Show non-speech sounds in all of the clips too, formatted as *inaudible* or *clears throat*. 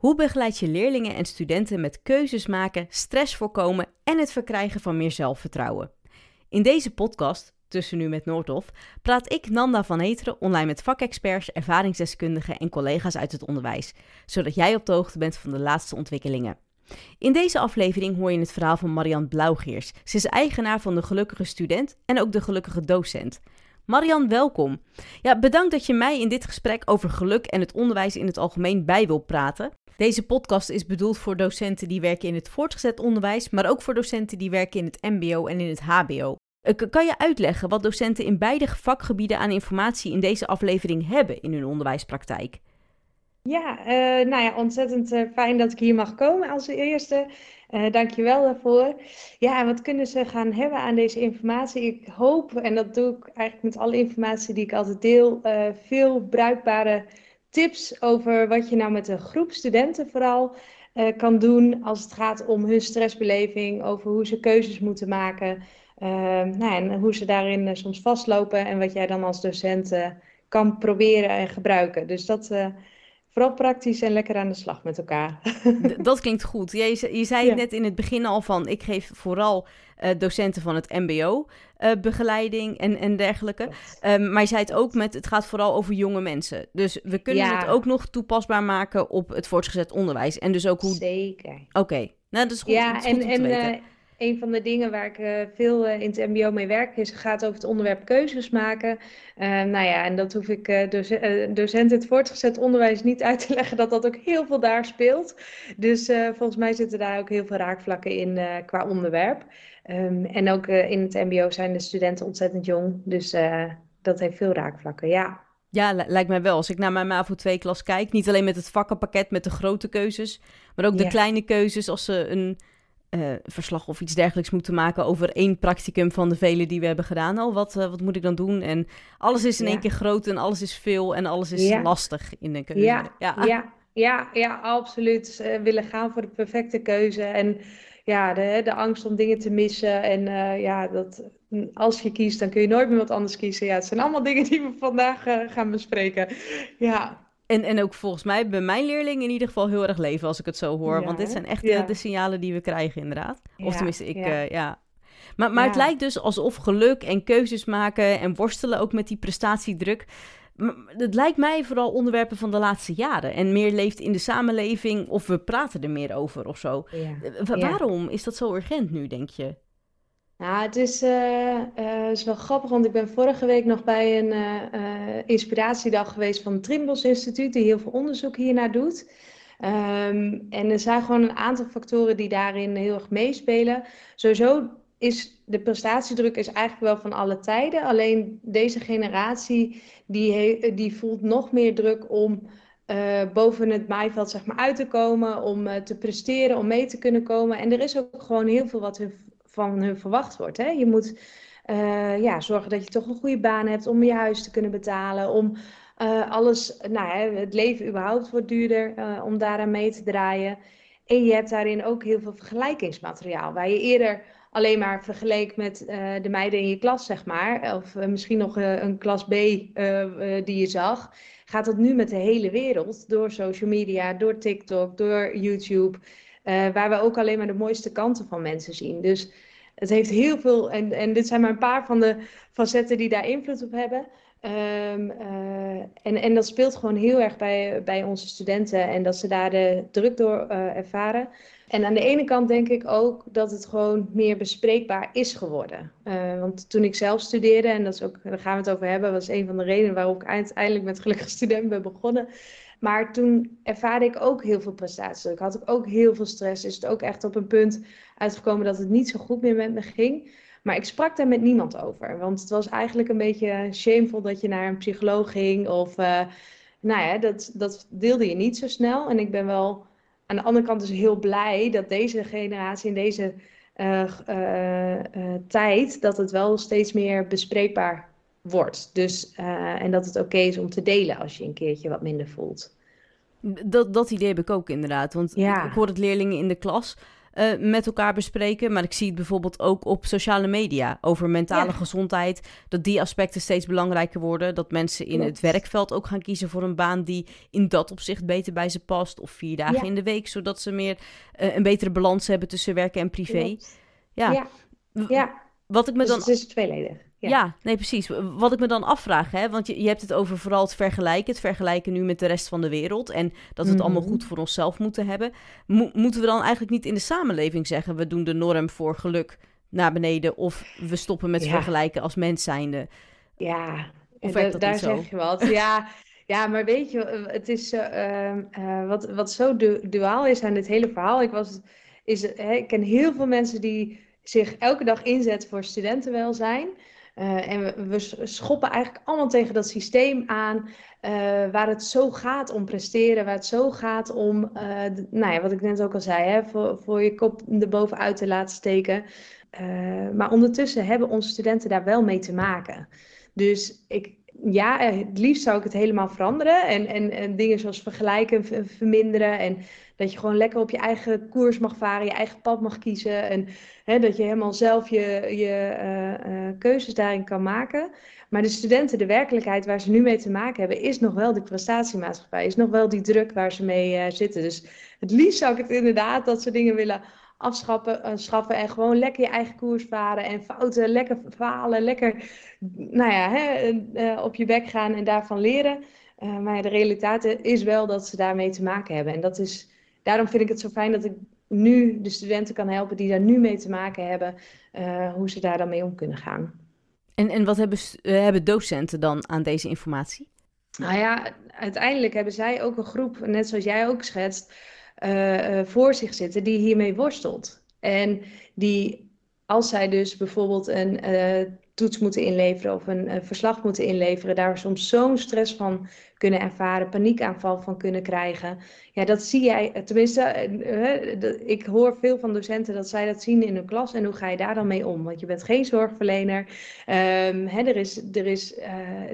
Hoe begeleid je leerlingen en studenten met keuzes maken, stress voorkomen en het verkrijgen van meer zelfvertrouwen? In deze podcast, Tussen Nu met Noordhof, praat ik Nanda van Heteren online met vakexperts, ervaringsdeskundigen en collega's uit het onderwijs, zodat jij op de hoogte bent van de laatste ontwikkelingen. In deze aflevering hoor je het verhaal van Marianne Blauwgeers. Ze is eigenaar van de gelukkige student en ook de gelukkige docent. Marian, welkom. Ja, bedankt dat je mij in dit gesprek over geluk en het onderwijs in het algemeen bij wilt praten. Deze podcast is bedoeld voor docenten die werken in het voortgezet onderwijs, maar ook voor docenten die werken in het MBO en in het HBO. Eh, kan je uitleggen wat docenten in beide vakgebieden aan informatie in deze aflevering hebben in hun onderwijspraktijk? Ja, uh, nou ja, ontzettend uh, fijn dat ik hier mag komen als eerste. Dank je wel daarvoor. Ja, wat kunnen ze gaan hebben aan deze informatie? Ik hoop, en dat doe ik eigenlijk met alle informatie die ik altijd deel, veel bruikbare tips over wat je nou met een groep studenten vooral kan doen als het gaat om hun stressbeleving, over hoe ze keuzes moeten maken. nou, en hoe ze daarin soms vastlopen en wat jij dan als docent kan proberen en gebruiken. Dus dat Vooral praktisch en lekker aan de slag met elkaar. Dat klinkt goed. Je, je zei net in het begin al van, ik geef vooral uh, docenten van het mbo uh, eh, begeleiding en, en dergelijke. Um, maar je zei het ook met, het gaat vooral over jonge mensen. Dus we kunnen ja. het ook nog toepasbaar maken op het voortgezet onderwijs. En dus ook hoe... Zeker. Oké, nou dat is goed, ja, goed en, en, uh, een van de dingen waar ik uh, veel uh, in het MBO mee werk, is gaat over het onderwerp keuzes maken. Uh, nou ja, en dat hoef ik doce docenten het voortgezet onderwijs niet uit te *laughs* leggen, dat dat ook heel veel daar speelt. Dus volgens mij zitten daar ook heel veel raakvlakken in qua onderwerp. Um, en ook in het MBO zijn de studenten ontzettend jong, dus dat heeft veel raakvlakken, ja. Ja, lijkt mij wel. Als ik naar mijn MAVO 2-klas kijk, niet alleen met het vakkenpakket met de grote keuzes, maar ook de ja. kleine keuzes als ze een uh, verslag of iets dergelijks moeten maken over één practicum van de vele die we hebben gedaan. Al, wat, uh, wat moet ik dan doen? En alles is in ja. één keer groot en alles is veel en alles is ja. lastig in de keuze. Ja, ja. ja, ja, ja absoluut. Uh, willen gaan voor de perfecte keuze en ja, de, de angst om dingen te missen. En ja, dat, als je kiest, dan kun je nooit meer wat anders kiezen. Ja, het zijn allemaal *laughs* dingen die we vandaag gaan bespreken. Ja, en, en ook volgens mij bij mijn leerlingen in ieder geval heel erg leven als ik het zo hoor. Ja, Want dit zijn echt de, de, signalen die we krijgen inderdaad. Of tenminste, ik, ja. Uh, ja. Maar, maar het lijkt dus alsof geluk en keuzes maken en worstelen ook met die prestatiedruk... Het lijkt mij vooral onderwerpen van de laatste jaren. En meer leeft in de samenleving of we praten er meer over of zo. Waarom is dat zo urgent nu, denk je? Nou, het is, uh, uh, is wel grappig, want ik ben vorige week nog bij een uh, inspiratiedag geweest van het Trimbos Instituut, die heel veel onderzoek hiernaar doet. Um, en er zijn gewoon een aantal factoren die daarin heel erg meespelen. Sowieso is de prestatiedruk is eigenlijk wel van alle tijden. Alleen deze generatie die, die voelt nog meer druk om boven het maaiveld zeg maar, uit te komen, om te presteren, om mee te kunnen komen. En er is ook gewoon heel veel wat hun van hun verwacht wordt. Hè? Je moet uh, ja, zorgen dat je toch een goede baan hebt om je huis te kunnen betalen. Om uh, alles, nou, het leven überhaupt wordt duurder uh, om daaraan mee te draaien. En je hebt daarin ook heel veel vergelijkingsmateriaal. Waar je eerder alleen maar vergeleek met de meiden in je klas, zeg maar. Of misschien nog een klas B die je zag. Gaat dat nu met de hele wereld. Door social media, door TikTok, door YouTube. Waar we ook alleen maar de mooiste kanten van mensen zien. Dus het heeft heel veel, en, en dit zijn maar een paar van de facetten die daar invloed op hebben. Um, uh, en, en dat speelt gewoon heel erg bij, bij onze studenten en dat ze daar de druk door uh, ervaren. En aan de ene kant denk ik ook dat het gewoon meer bespreekbaar is geworden. Want toen ik zelf studeerde, en dat is ook, daar gaan we het over hebben, was een van de redenen waarom ik uiteindelijk met gelukkig student ben begonnen. Maar toen ervaarde ik ook heel veel prestatiedruk. Had ook heel veel stress. Is het ook echt op een punt uitgekomen dat het niet zo goed meer met me ging. Maar ik sprak daar met niemand over. Want het was eigenlijk een beetje shameful dat je naar een psycholoog ging. Of uh, nou ja, dat, dat deelde je niet zo snel. En ik ben wel aan de andere kant dus heel blij dat deze generatie in deze uh, uh, tijd, dat het wel steeds meer bespreekbaar wordt. Dus, uh, en dat het oké okay is om te delen als je een keertje wat minder voelt. Dat, dat idee heb ik ook inderdaad. Want ja. ik hoor het leerlingen in de klas uh, met elkaar bespreken. Maar ik zie het bijvoorbeeld ook op sociale media over mentale gezondheid. Dat die aspecten steeds belangrijker worden. Dat mensen in het werkveld ook gaan kiezen voor een baan die in dat opzicht beter bij ze past. Of vier dagen in de week, zodat ze meer uh, een betere balans hebben tussen werken en privé. Ja. ja. ja. Wat ik me dus dan... het is tweeledig. Ja. nee, precies. Wat ik me dan afvraag, hè, want je, je hebt het over vooral het vergelijken. Het vergelijken nu met de rest van de wereld. En dat we het allemaal mhm. goed voor onszelf moeten hebben. moeten we dan eigenlijk niet in de samenleving zeggen... we doen de norm voor geluk naar beneden... of we stoppen met vergelijken als mens zijnde? Ja, daar zeg je wat. Ja, ja, maar weet je, het is uh, uh, wat, wat zo du duaal is aan dit hele verhaal. Ik, was, is, hè, ik ken heel veel mensen die zich elke dag inzetten voor studentenwelzijn... Uh, en we, schoppen eigenlijk allemaal tegen dat systeem aan, uh, waar het zo gaat om presteren, waar het zo gaat om, uh, nou ja, wat ik net ook al zei, hè, voor, voor je kop erbovenuit te laten steken. maar ondertussen hebben onze studenten daar wel mee te maken. Dus ik, ja, het liefst zou ik het helemaal veranderen en, en, en dingen zoals vergelijken verminderen en dat je gewoon lekker op je eigen koers mag varen, je eigen pad mag kiezen. En hè, dat je helemaal zelf je, je uh, uh, keuzes daarin kan maken. Maar de studenten, de werkelijkheid waar ze nu mee te maken hebben, is nog wel die prestatiemaatschappij. Is nog wel die druk waar ze mee uh, zitten. Dus het liefst zou ik het inderdaad dat ze dingen willen afschaffen schaffen en gewoon lekker je eigen koers varen en fouten lekker falen, lekker nou ja, hè, op je bek gaan en daarvan leren. maar de realiteit is wel dat ze daarmee te maken hebben. En dat is daarom vind ik het zo fijn dat ik nu de studenten kan helpen die daar nu mee te maken hebben, uh, hoe ze daar dan mee om kunnen gaan. En, en wat hebben, uh, hebben docenten dan aan deze informatie? Nou ja, uiteindelijk hebben zij ook een groep, net zoals jij ook schetst, uh, voor zich zitten die hiermee worstelt. En die, als zij dus bijvoorbeeld een toets moeten inleveren of een, verslag moeten inleveren, daar soms zo'n stress van kunnen ervaren, paniekaanval van kunnen krijgen. Ja, dat zie jij, tenminste, uh, ik hoor veel van docenten dat zij dat zien in hun klas. En hoe ga je daar dan mee om? Want je bent geen zorgverlener. Um, hè, er, is, er, is,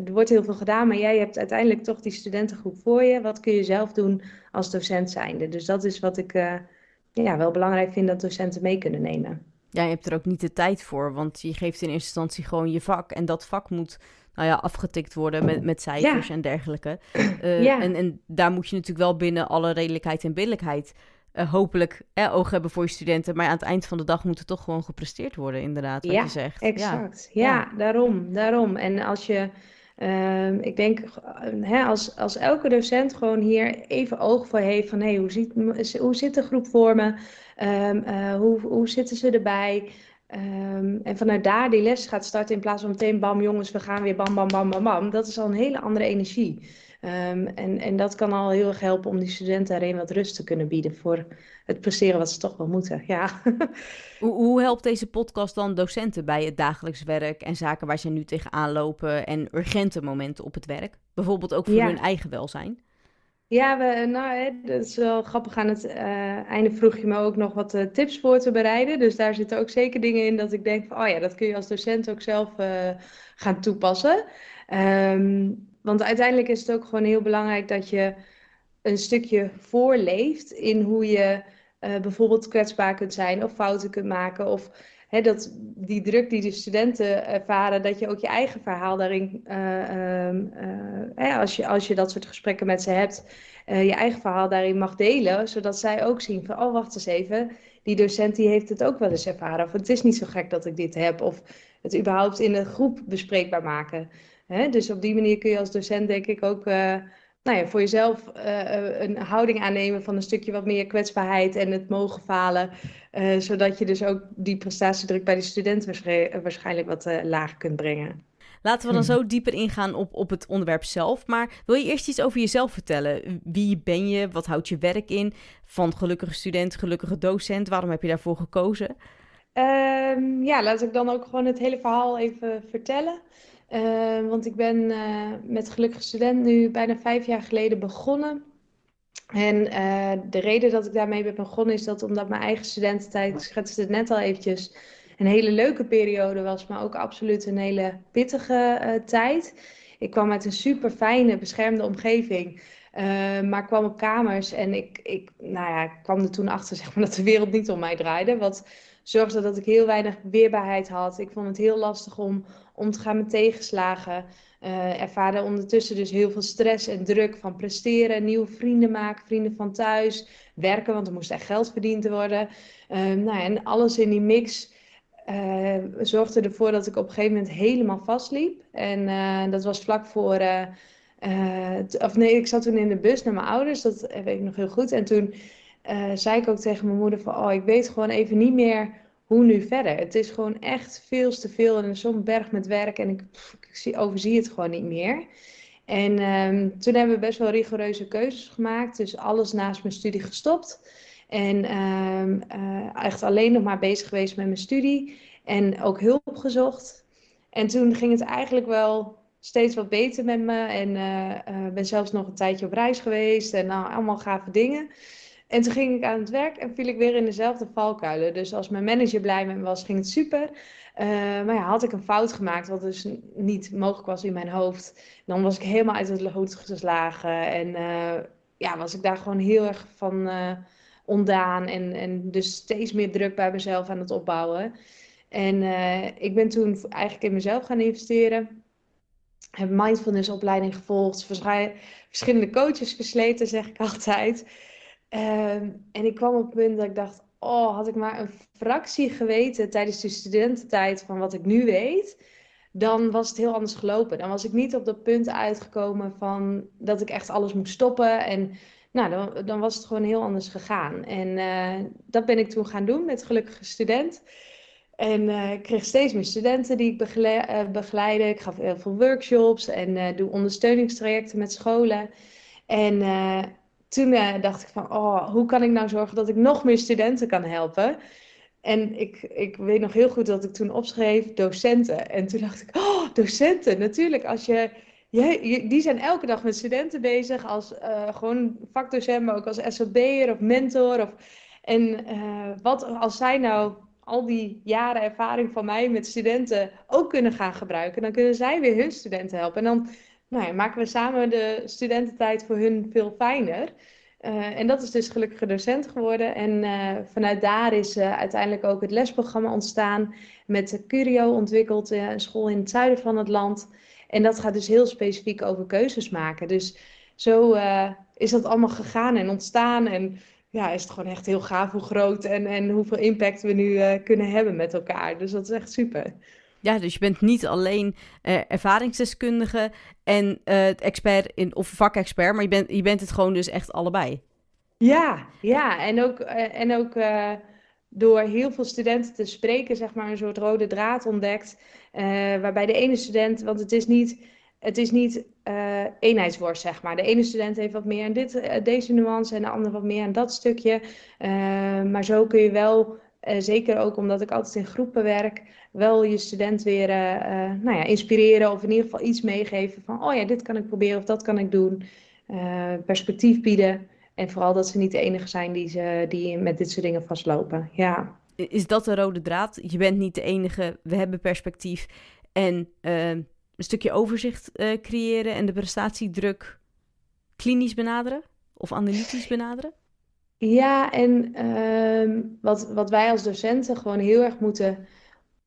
er wordt heel veel gedaan, maar jij hebt uiteindelijk toch die studentengroep voor je. Wat kun je zelf doen als docent zijnde? Dus dat is wat ik ja, wel belangrijk vind dat docenten mee kunnen nemen. Ja, je hebt er ook niet de tijd voor, want je geeft in eerste instantie gewoon je vak. En dat vak moet nou ja, afgetikt worden met, met cijfers en dergelijke. *clears throat* Uh, en, en daar moet je natuurlijk wel binnen alle redelijkheid en billijkheid uh, hopelijk eh, oog hebben voor je studenten. Maar aan het eind van de dag moet er toch gewoon gepresteerd worden, inderdaad, wat je zegt. Exact. Ja, ja, daarom, daarom. En als je, uh, ik denk, hè, als, als elke docent gewoon hier even oog voor heeft van, hé, hey, hoe, ziet, hoe zit de groep voor me? Um, uh, hoe, hoe zitten ze erbij? Um, en vanuit daar die les gaat starten in plaats van meteen bam jongens, we gaan weer bam bam bam bam bam. Dat is al een hele andere energie. Um, en, en dat kan al heel erg helpen om die studenten daarin wat rust te kunnen bieden voor het presteren wat ze toch wel moeten. Ja. *laughs* Hoe, hoe helpt deze podcast dan docenten bij het dagelijks werk en zaken waar ze nu tegenaan lopen en urgente momenten op het werk? Bijvoorbeeld ook voor hun eigen welzijn? Ja, we, nou, hè, dat is wel grappig. Aan het uh, einde vroeg je me ook nog wat uh, tips voor te bereiden. Dus daar zitten ook zeker dingen in dat ik denk van, oh ja, dat kun je als docent ook zelf gaan toepassen. Um, want uiteindelijk is het ook gewoon heel belangrijk dat je een stukje voorleeft in hoe je bijvoorbeeld kwetsbaar kunt zijn of fouten kunt maken. Of hè, dat die druk die de studenten ervaren, dat je ook je eigen verhaal daarin, uh, als, je, als je dat soort gesprekken met ze hebt, uh, je eigen verhaal daarin mag delen, zodat zij ook zien van, oh wacht eens even, die docent die heeft het ook wel eens ervaren. Of het is niet zo gek dat ik dit heb. Of het überhaupt in een groep bespreekbaar maken. Hè? Dus op die manier kun je als docent denk ik ook nou ja, voor jezelf uh, een houding aannemen van een stukje wat meer kwetsbaarheid en het mogen falen. Uh, zodat je dus ook die prestatiedruk bij de studenten waarschijnlijk wat uh, lager kunt brengen. Laten we dan hmm. zo dieper ingaan op, op het onderwerp zelf. Maar wil je eerst iets over jezelf vertellen? Wie ben je? Wat houdt je werk in? Van gelukkige student, gelukkige docent. Waarom heb je daarvoor gekozen? Um, ja, laat ik dan ook gewoon het hele verhaal even vertellen. Uh, want ik ben uh, met Gelukkige Student nu bijna vijf jaar geleden begonnen. En uh, de reden dat ik daarmee ben begonnen is dat omdat mijn eigen studententijd, ik schetste het net al eventjes, een hele leuke periode was, maar ook absoluut een hele pittige tijd. Ik kwam uit een super fijne, beschermde omgeving. maar kwam op kamers en ik, ik, nou ja, ik kwam er toen achter *laughs* zeg maar, dat de wereld niet om mij draaide. Wat zorgde dat ik heel weinig weerbaarheid had. Ik vond het heel lastig om om te gaan met tegenslagen. Uh, ervaarde ondertussen dus heel veel stress en druk van presteren, nieuwe vrienden maken, vrienden van thuis, werken, want er moest echt geld verdiend worden. Uh, nou, en alles in die mix uh, zorgde ervoor dat ik op een gegeven moment helemaal vastliep. En dat was vlak voor. of nee, ik zat toen in de bus naar mijn ouders, dat weet ik nog heel goed. En toen zei ik ook tegen mijn moeder: van, Oh, ik weet gewoon even niet meer hoe nu verder? Het is gewoon echt veel te veel en zo'n berg met werk en ik, ik zie, overzie het gewoon niet meer. En um, toen hebben we best wel rigoureuze keuzes gemaakt. Dus alles naast mijn studie gestopt. En um, uh, echt alleen nog maar bezig geweest met mijn studie. En ook hulp gezocht. En toen ging het eigenlijk wel steeds wat beter met me. En uh, uh, ben zelfs nog een tijdje op reis geweest. En nou, allemaal gave dingen. En toen ging ik aan het werk en viel ik weer in dezelfde valkuilen. Dus als mijn manager blij met me was, ging het super. Uh, maar ja, had ik een fout gemaakt, wat dus niet mogelijk was in mijn hoofd, dan was ik helemaal uit het lood geslagen. En uh, ja, was ik daar gewoon heel erg van uh, ondaan. En, en dus steeds meer druk bij mezelf aan het opbouwen. En ik ben toen eigenlijk in mezelf gaan investeren. Heb mindfulness opleiding gevolgd. Verschillende coaches versleten, zeg ik *laughs* altijd. Ehm, en ik kwam op het punt dat ik dacht, oh, had ik maar een fractie geweten tijdens de studententijd van wat ik nu weet, dan was het heel anders gelopen. Dan was ik niet op dat punt uitgekomen van dat ik echt alles moest stoppen. En nou, dan, dan was het gewoon heel anders gegaan. En uh, dat ben ik toen gaan doen met Gelukkige Student. En uh, ik kreeg steeds meer studenten die ik begeleid, uh, begeleide. Ik gaf heel veel workshops en doe ondersteuningstrajecten met scholen. En toen uh, dacht ik van, oh, hoe kan ik nou zorgen dat ik nog meer studenten kan helpen? En ik, ik weet nog heel goed dat ik toen opschreef docenten. En toen dacht ik, oh, docenten, natuurlijk. Als je, je, die zijn elke dag met studenten bezig als uh, gewoon vakdocent, maar ook als SLB'er of mentor. Of, en uh, wat als zij nou al die jaren ervaring van mij met studenten ook kunnen gaan gebruiken, dan kunnen zij weer hun studenten helpen. En dan nou maken we samen de studententijd voor hun veel fijner. Uh, en dat is dus gelukkig docent geworden. En uh, vanuit daar is uh, uiteindelijk ook het lesprogramma ontstaan. Met Curio ontwikkeld, een school in het zuiden van het land. En dat gaat dus heel specifiek over keuzes maken. Dus zo is dat allemaal gegaan en ontstaan. En ja, is het gewoon echt heel gaaf hoe groot en, en hoeveel impact we nu kunnen hebben met elkaar. Dus dat is echt super. Ja, dus je bent niet alleen uh, ervaringsdeskundige en uh, expert in, of vakexpert, maar je bent, je bent het gewoon dus echt allebei. Ja, ja. En ook, uh, en ook door heel veel studenten te spreken, zeg maar, een soort rode draad ontdekt. waarbij de ene student, want het is niet, het is niet eenheidsworst, zeg maar. De ene student heeft wat meer aan dit, deze nuance en de andere wat meer aan dat stukje. maar zo kun je wel uh, zeker ook omdat ik altijd in groepen werk, wel je student weer uh, uh, nou ja, inspireren of in ieder geval iets meegeven van, oh ja, dit kan ik proberen of dat kan ik doen. perspectief bieden. En vooral dat ze niet de enige zijn die, ze, die met dit soort dingen vastlopen. Ja. Is dat de rode draad? Je bent niet de enige, we hebben perspectief. En een stukje overzicht creëren en de prestatiedruk klinisch benaderen of analytisch benaderen? Ja, en uh, wat, wat wij als docenten gewoon heel erg moeten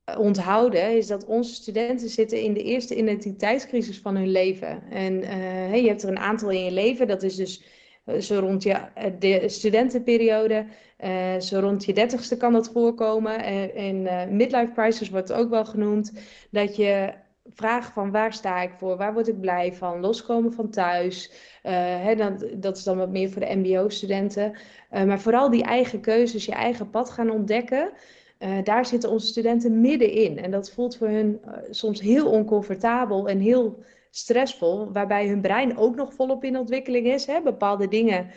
eh, onthouden, is dat onze studenten zitten in de eerste identiteitscrisis van hun leven. En hey, je hebt er een aantal in je leven, dat is dus uh, zo rond je de studentenperiode, zo rond je dertigste kan dat voorkomen. En midlife crisis wordt ook wel genoemd, dat je vraag van waar sta ik voor, waar word ik blij van, loskomen van thuis. Uh, hè, dat, dat is dan wat meer voor de MBO-studenten. Uh, maar vooral die eigen keuzes, je eigen pad gaan ontdekken. Uh, daar zitten onze studenten middenin. En dat voelt voor hun soms heel oncomfortabel en heel stressvol. Waarbij hun brein ook nog volop in ontwikkeling is. Hè? Bepaalde dingen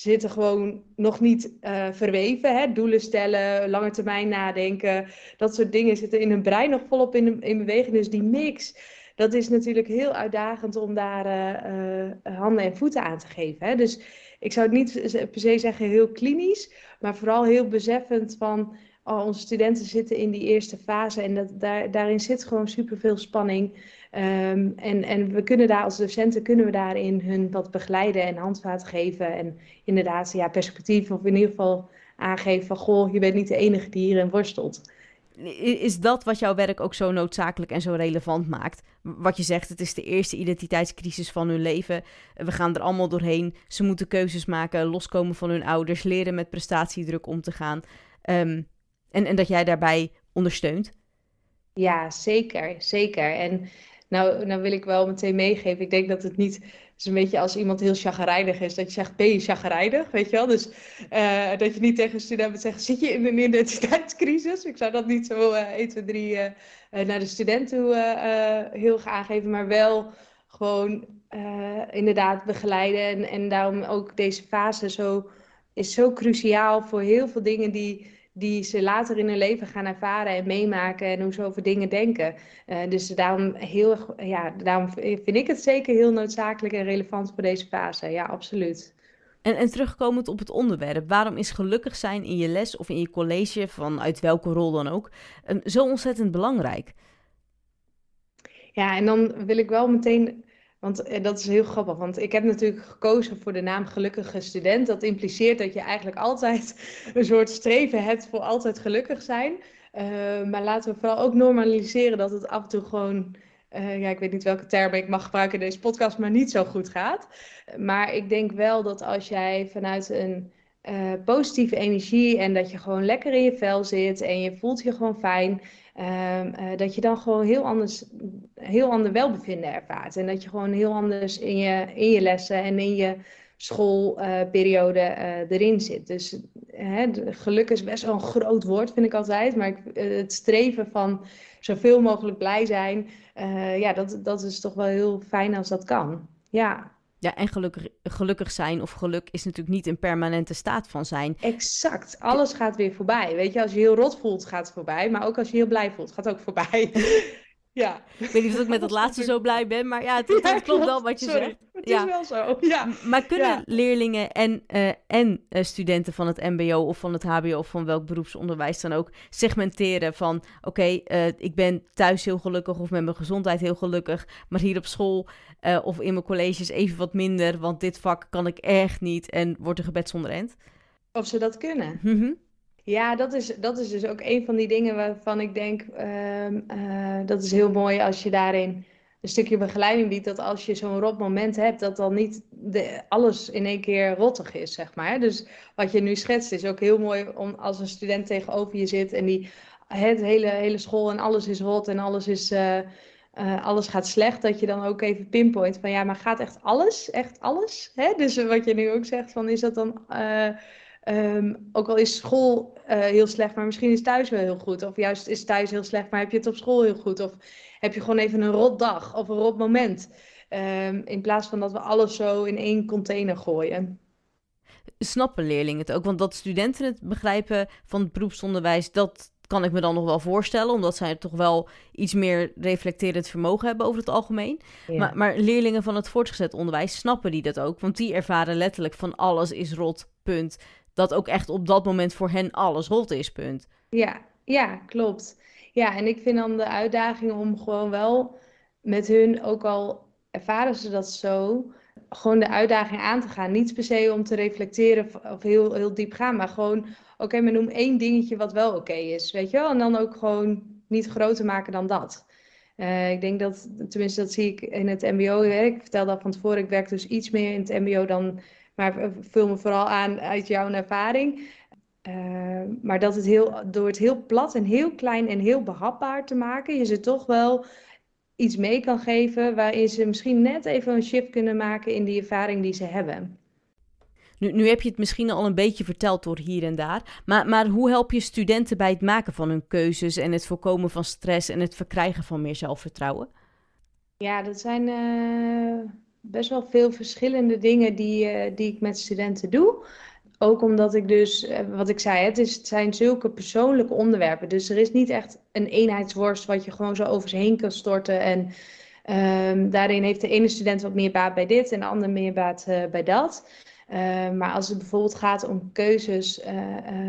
zitten gewoon nog niet uh, verweven. Hè? Doelen stellen, lange termijn nadenken, dat soort dingen zitten in hun brein nog volop in, in beweging. Dus die mix, dat is natuurlijk heel uitdagend om daar uh, uh, handen en voeten aan te geven. Hè? Dus ik zou het niet per se zeggen heel klinisch, maar vooral heel beseffend van al onze studenten zitten in die eerste fase en dat, daar, daarin zit gewoon superveel spanning. Um, en, en we kunnen daar als docenten kunnen we daarin hun wat begeleiden en handvaten geven. En inderdaad, ja, perspectief of in ieder geval aangeven van goh, je bent niet de enige die hierin worstelt. Is dat wat jouw werk ook zo noodzakelijk en zo relevant maakt? Wat je zegt, het is de eerste identiteitscrisis van hun leven. We gaan er allemaal doorheen. Ze moeten keuzes maken, loskomen van hun ouders, leren met prestatiedruk om te gaan. Um, en, en dat jij daarbij ondersteunt? Ja, zeker. Zeker. En nou, nou wil ik wel meteen meegeven. Ik denk dat het niet is een beetje als iemand heel chagrijnig is, dat je zegt, ben je chagrijnig, weet je wel? Dus uh, dat je niet tegen een student moet zeggen, zit je in een identiteitscrisis? Ik zou dat niet zo uh, 1, 2, 3 uh, naar de student toe heel graag aangeven, maar wel gewoon inderdaad begeleiden. En, en daarom ook deze fase zo, is zo cruciaal voor heel veel dingen die die ze later in hun leven gaan ervaren en meemaken en hoe ze over dingen denken. Uh, dus daarom, heel, ja, daarom vind ik het zeker heel noodzakelijk en relevant voor deze fase. Ja, absoluut. En, en terugkomend op het onderwerp, waarom is gelukkig zijn in je les of in je college, vanuit welke rol dan ook, um, zo ontzettend belangrijk? Ja, en dan wil ik wel meteen want eh, dat is heel grappig, want ik heb natuurlijk gekozen voor de naam gelukkige student. Dat impliceert dat je eigenlijk altijd *laughs* een soort streven hebt voor altijd gelukkig zijn. Uh, maar laten we vooral ook normaliseren dat het af en toe gewoon, uh, ja, ik weet niet welke termen ik mag gebruiken in deze podcast, maar niet zo goed gaat. Maar ik denk wel dat als jij vanuit een positieve energie en dat je gewoon lekker in je vel zit en je voelt je gewoon fijn, Um, uh, dat je dan gewoon heel anders, heel ander welbevinden ervaart. En dat je gewoon heel anders in je, in je lessen en in je schoolperiode uh, erin zit. Dus hè, geluk is best wel een groot woord, vind ik altijd. Maar ik, het streven van zoveel mogelijk blij zijn, ja, dat, dat is toch wel heel fijn als dat kan. Ja. Ja, en gelukkig, gelukkig zijn of geluk is natuurlijk niet een permanente staat van zijn. Exact. Alles gaat weer voorbij. Weet je, als je heel rot voelt, gaat het voorbij. Maar ook als je heel blij voelt, gaat het ook voorbij. *laughs* ja. Ik weet niet of ik met dat laatste zo blij ben, maar ja, het, het ja, klopt wel wat je Sorry. zegt. Het ja. is wel zo. Ja. Maar kunnen leerlingen en, uh, en uh, studenten van het MBO of van het HBO of van welk beroepsonderwijs dan ook segmenteren van: oké, okay, uh, ik ben thuis heel gelukkig of met mijn gezondheid heel gelukkig, maar hier op school of in mijn colleges even wat minder, want dit vak kan ik echt niet en wordt er gebed zonder end? Of ze dat kunnen. Mm -hmm. Ja, dat is, dat is dus ook een van die dingen waarvan ik denk, uh, dat is heel mooi als je daarin een stukje begeleiding biedt. Dat als je zo'n rot moment hebt, dat dan niet alles in één keer rottig is, zeg maar. Dus wat je nu schetst is ook heel mooi om als een student tegenover je zit en die het hele, hele school en alles is rot en alles is... Uh, uh, alles gaat slecht, dat je dan ook even pinpoint van ja, maar gaat echt alles? Echt alles? Hè? Dus wat je nu ook zegt, van is dat dan Um, ook al is school uh, heel slecht, maar misschien is thuis wel heel goed. Of juist is thuis heel slecht, maar heb je het op school heel goed. Of heb je gewoon even een rot dag of een rot moment. Um, in plaats van dat we alles zo in één container gooien. Snappen leerlingen het ook? Want dat studenten het begrijpen van het beroepsonderwijs, dat kan ik me dan nog wel voorstellen. Omdat zij toch wel iets meer reflecterend vermogen hebben over het algemeen. Ja. Maar, maar leerlingen van het voortgezet onderwijs, snappen die dat ook? Want die ervaren letterlijk van alles is rot, punt dat ook echt op dat moment voor hen alles rot is, punt. Ja, ja, klopt. Ja, en ik vind dan de uitdaging om gewoon wel met hun, ook al ervaren ze dat zo, gewoon de uitdaging aan te gaan. Niet per se om te reflecteren of heel, heel diep gaan, maar gewoon, oké, maar noem één dingetje wat wel oké is, weet je wel? En dan ook gewoon niet groter maken dan dat. Uh, ik denk dat, tenminste dat zie ik in het mbo Ik vertelde al van tevoren, ik werk dus iets meer in het mbo dan maar vul me vooral aan uit jouw ervaring. Uh, maar dat het heel, door het heel plat en heel klein en heel behapbaar te maken, je ze toch wel iets mee kan geven waarin ze misschien net even een shift kunnen maken in die ervaring die ze hebben. Nu, nu heb je het misschien al een beetje verteld door hier en daar, maar, maar hoe help je studenten bij het maken van hun keuzes en het voorkomen van stress en het verkrijgen van meer zelfvertrouwen? Ja, dat zijn. Uh best wel veel verschillende dingen die, uh, die ik met studenten doe. Ook omdat ik dus, uh, wat ik zei, het, is, het zijn zulke persoonlijke onderwerpen. Dus er is niet echt een eenheidsworst wat je gewoon zo over ze heen kan storten. En um, daarin heeft de ene student wat meer baat bij dit en de andere meer baat uh, bij dat. Uh, maar als het bijvoorbeeld gaat om keuzes, uh,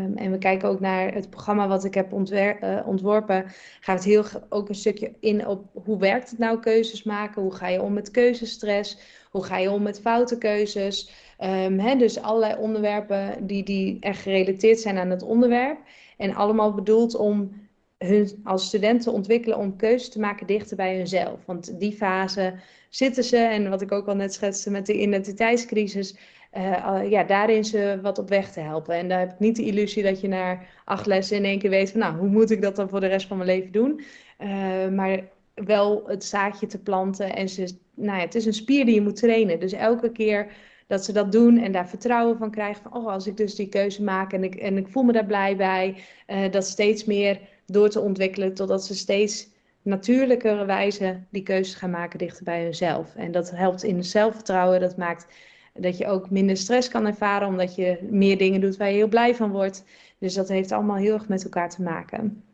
um, en we kijken ook naar het programma wat ik heb uh, ontworpen, gaat het heel ook een stukje in op hoe werkt het nou keuzes maken, hoe ga je om met keuzestress, hoe ga je om met foute keuzes. Um, hè, dus allerlei onderwerpen die, die echt gerelateerd zijn aan het onderwerp. En allemaal bedoeld om hun als studenten ontwikkelen om keuzes te maken dichter bij hunzelf. Want die fase zitten ze, en wat ik ook al net schetste met de identiteitscrisis, uh, ja, daarin ze wat op weg te helpen. En daar heb ik niet de illusie dat je na acht lessen in één keer weet van, nou, hoe moet ik dat dan voor de rest van mijn leven doen? Uh, maar wel het zaadje te planten en ze, nou ja, het is een spier die je moet trainen. Dus elke keer dat ze dat doen en daar vertrouwen van krijgen. Van, oh, als ik dus die keuze maak en ik, en ik voel me daar blij bij. Uh, dat steeds meer door te ontwikkelen totdat ze steeds natuurlijkere wijze die keuzes gaan maken dichter bij hunzelf. En dat helpt in zelfvertrouwen. Dat maakt dat je ook minder stress kan ervaren, omdat je meer dingen doet waar je heel blij van wordt. Dus dat heeft allemaal heel erg met elkaar te maken.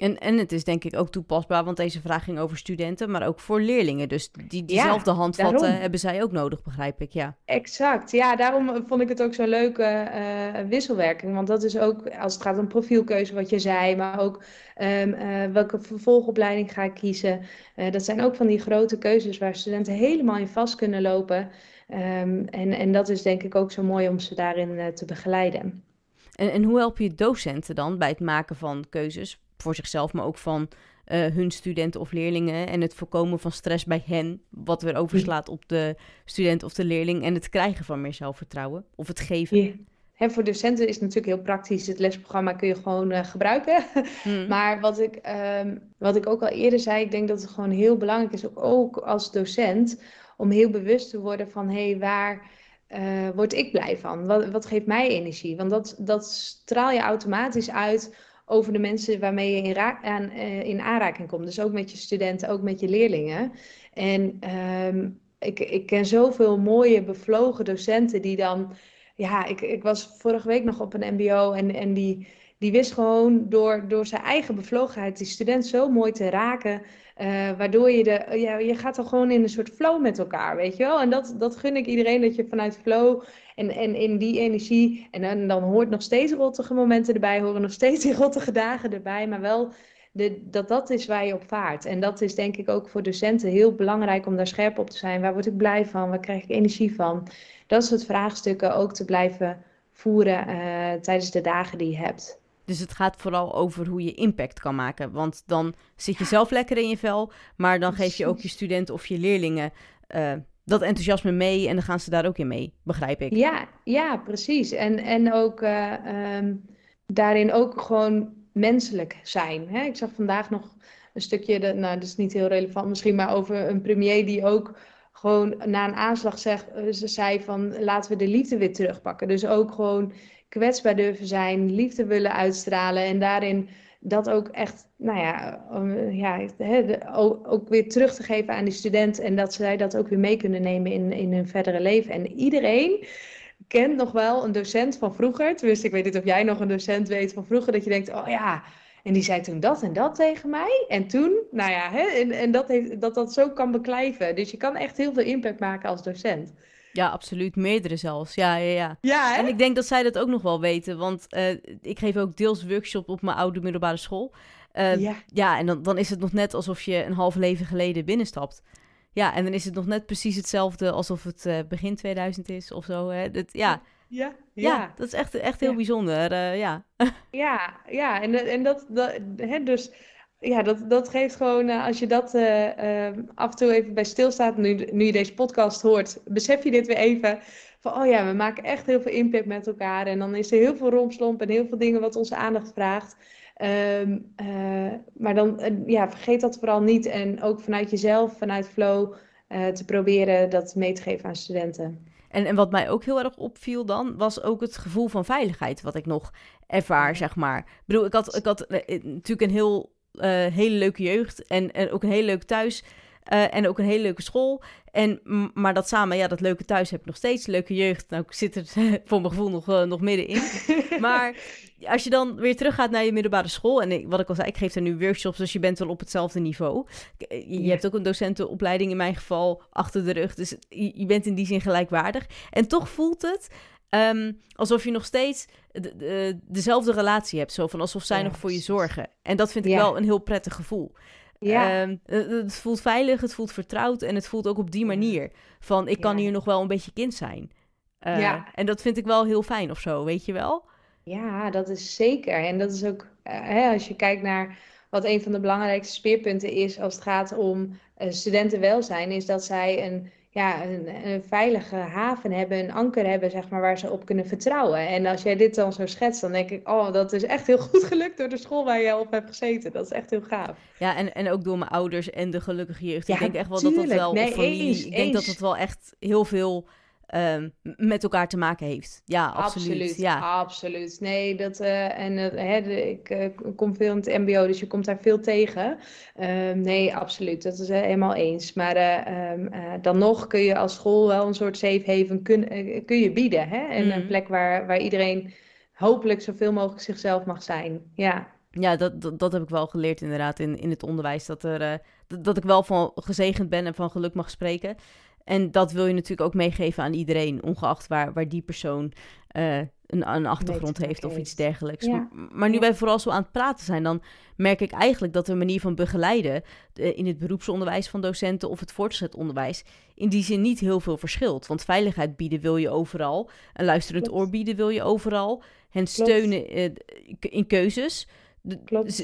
En, en het is denk ik ook toepasbaar, want deze vraag ging over studenten, maar ook voor leerlingen. Dus die, diezelfde ja, handvatten daarom. hebben zij ook nodig, begrijp ik, ja. Exact, ja, daarom vond ik het ook zo'n leuke uh, wisselwerking. Want dat is ook, als het gaat om profielkeuze, wat je zei, maar ook um, uh, welke vervolgopleiding ga ik kiezen. Uh, dat zijn ook van die grote keuzes waar studenten helemaal in vast kunnen lopen. Um, en, en dat is denk ik ook zo mooi om ze daarin te begeleiden. En, en hoe help je docenten dan bij het maken van keuzes? Voor zichzelf, maar ook van uh, hun studenten of leerlingen. En het voorkomen van stress bij hen, wat weer overslaat op de student of de leerling. En het krijgen van meer zelfvertrouwen of het geven. He, voor docenten is het natuurlijk heel praktisch. Het lesprogramma kun je gewoon uh, gebruiken. *laughs* Hmm. maar wat ik, um, wat ik ook al eerder zei, ik denk dat het gewoon heel belangrijk is, ook als docent, om heel bewust te worden van hé, hey, waar uh, word ik blij van? Wat, wat geeft mij energie? Want dat, dat straal je automatisch uit over de mensen waarmee je in, aan, uh, in aanraking komt. Dus ook met je studenten, ook met je leerlingen. En um, ik, ik ken zoveel mooie, bevlogen docenten die dan. Ja, ik, ik was vorige week nog op een MBO en, en die, die wist gewoon door, door zijn eigen bevlogenheid die student zo mooi te raken. Uh, waardoor je de, ja, je gaat dan gewoon in een soort flow met elkaar, weet je wel. En dat, dat gun ik iedereen, dat je vanuit flow en, en in die energie, en dan, dan hoort nog steeds rottige momenten erbij, horen nog steeds die rottige dagen erbij, maar wel de, dat dat is waar je op vaart. En dat is denk ik ook voor docenten heel belangrijk om daar scherp op te zijn. Waar word ik blij van? Waar krijg ik energie van? Dat soort vraagstukken ook te blijven voeren uh, tijdens de dagen die je hebt. Dus het gaat vooral over hoe je impact kan maken. Want dan zit je zelf lekker in je vel, maar dan geef je ook je studenten of je leerlingen uh, dat enthousiasme mee en dan gaan ze daar ook in mee, begrijp ik. Ja, ja precies. En, en ook uh, um, daarin ook gewoon menselijk zijn. Hè? Ik zag vandaag nog een stukje, de, nou dat is niet heel relevant misschien, maar over een premier die ook gewoon na een aanslag zegt, ze zei van laten we de liefde weer terugpakken. Dus ook gewoon kwetsbaar durven zijn, liefde willen uitstralen en daarin dat ook echt, nou ja, ja ook, weer terug te geven aan die student en dat zij dat ook weer mee kunnen nemen in, in hun verdere leven. En iedereen kent nog wel een docent van vroeger, tenminste ik weet niet of jij nog een docent weet van vroeger, dat je denkt, oh ja, en die zei toen dat en dat tegen mij. En toen, nou ja, hè, en, en dat, heeft, dat dat zo kan beklijven. Dus je kan echt heel veel impact maken als docent. Ja, absoluut. Meerdere zelfs. Ja, ja, ja. ja en ik denk dat zij dat ook nog wel weten. Want uh, ik geef ook deels workshop op mijn oude middelbare school. Uh, ja. ja, en dan, dan is het nog net alsof je een half leven geleden binnenstapt. Ja, en dan is het nog net precies hetzelfde alsof het uh, begin 2000 is of zo. Hè? Dat, ja. Ja, ja. ja, dat is echt, echt heel ja. bijzonder. ja. ja, ja, en, en dat, dat hè, dus ja, dat, dat geeft gewoon, uh, als je dat uh, uh, af en toe even bij stilstaat, nu, nu je deze podcast hoort, besef je dit weer even. Van, oh ja, we maken echt heel veel impact met elkaar. En dan is er heel veel romslomp en heel veel dingen wat onze aandacht vraagt. Um, maar dan, ja, vergeet dat vooral niet. En ook vanuit jezelf, vanuit flow, te proberen dat mee te geven aan studenten. En, en wat mij ook heel erg opviel dan, was ook het gevoel van veiligheid, wat ik nog ervaar, zeg maar. Ik bedoel, ik had, ik had natuurlijk een heel uh, hele leuke jeugd en, en ook een heel leuk thuis. Uh, en ook een hele leuke school. En, maar dat samen, ja, dat leuke thuis heb ik nog steeds. Leuke jeugd, nou, ik zit er *laughs* voor mijn gevoel nog, uh, nog middenin. *laughs* maar als je dan weer teruggaat naar je middelbare school... en ik, wat ik al zei, ik geef daar nu workshops... dus je bent wel op hetzelfde niveau. Je, je hebt ook een docentenopleiding in mijn geval achter de rug. Dus je, je bent in die zin gelijkwaardig. En toch voelt het Um, alsof je nog steeds de, de, dezelfde relatie hebt. Zo van alsof zij nog voor je zorgen. En dat vind ik wel een heel prettig gevoel. Ja. Um, het voelt veilig, het voelt vertrouwd en het voelt ook op die manier. Van ik kan hier nog wel een beetje kind zijn. Uh, ja. En dat vind ik wel heel fijn of zo, weet je wel? Ja, dat is zeker. En dat is ook, uh, hè, als je kijkt naar wat een van de belangrijkste speerpunten is als het gaat om uh, studentenwelzijn, is dat zij een ja, een, een, veilige haven hebben, een anker hebben, zeg maar, waar ze op kunnen vertrouwen. En als jij dit dan zo schetst, dan denk ik, oh, dat is echt heel *laughs* goed gelukt door de school waar je op hebt gezeten. Dat is echt heel gaaf. Ja, en, en ook door mijn ouders en de gelukkige jeugd. ik denk echt wel dat dat wel, nee, familie, eens, ik denk dat het wel echt heel veel um, met elkaar te maken heeft. Ja, absoluut. Absoluut, ja. absoluut. Nee, dat, uh, en uh, hè, ik uh, kom veel in het mbo, dus je komt daar veel tegen. Um, nee, absoluut. Dat is helemaal eens. Maar um, dan nog kun je als school wel een soort safe haven kun, kun je bieden. Hè? En mm. een plek waar, waar iedereen hopelijk zoveel mogelijk zichzelf mag zijn. Ja. Ja, dat, dat, dat, heb ik wel geleerd inderdaad in, in het onderwijs. Dat, er, dat ik wel van gezegend ben en van geluk mag spreken. En dat wil je natuurlijk ook meegeven aan iedereen, ongeacht waar, waar die persoon uh, een, een, achtergrond heeft of iets dergelijks. Maar nu wij vooral zo aan het praten zijn, dan merk ik eigenlijk dat de manier van begeleiden uh, in het beroepsonderwijs van docenten of het voortgezet onderwijs in die zin niet heel veel verschilt. Want veiligheid bieden wil je overal, een luisterend Klopt. oor bieden wil je overal, hen steunen uh, in keuzes.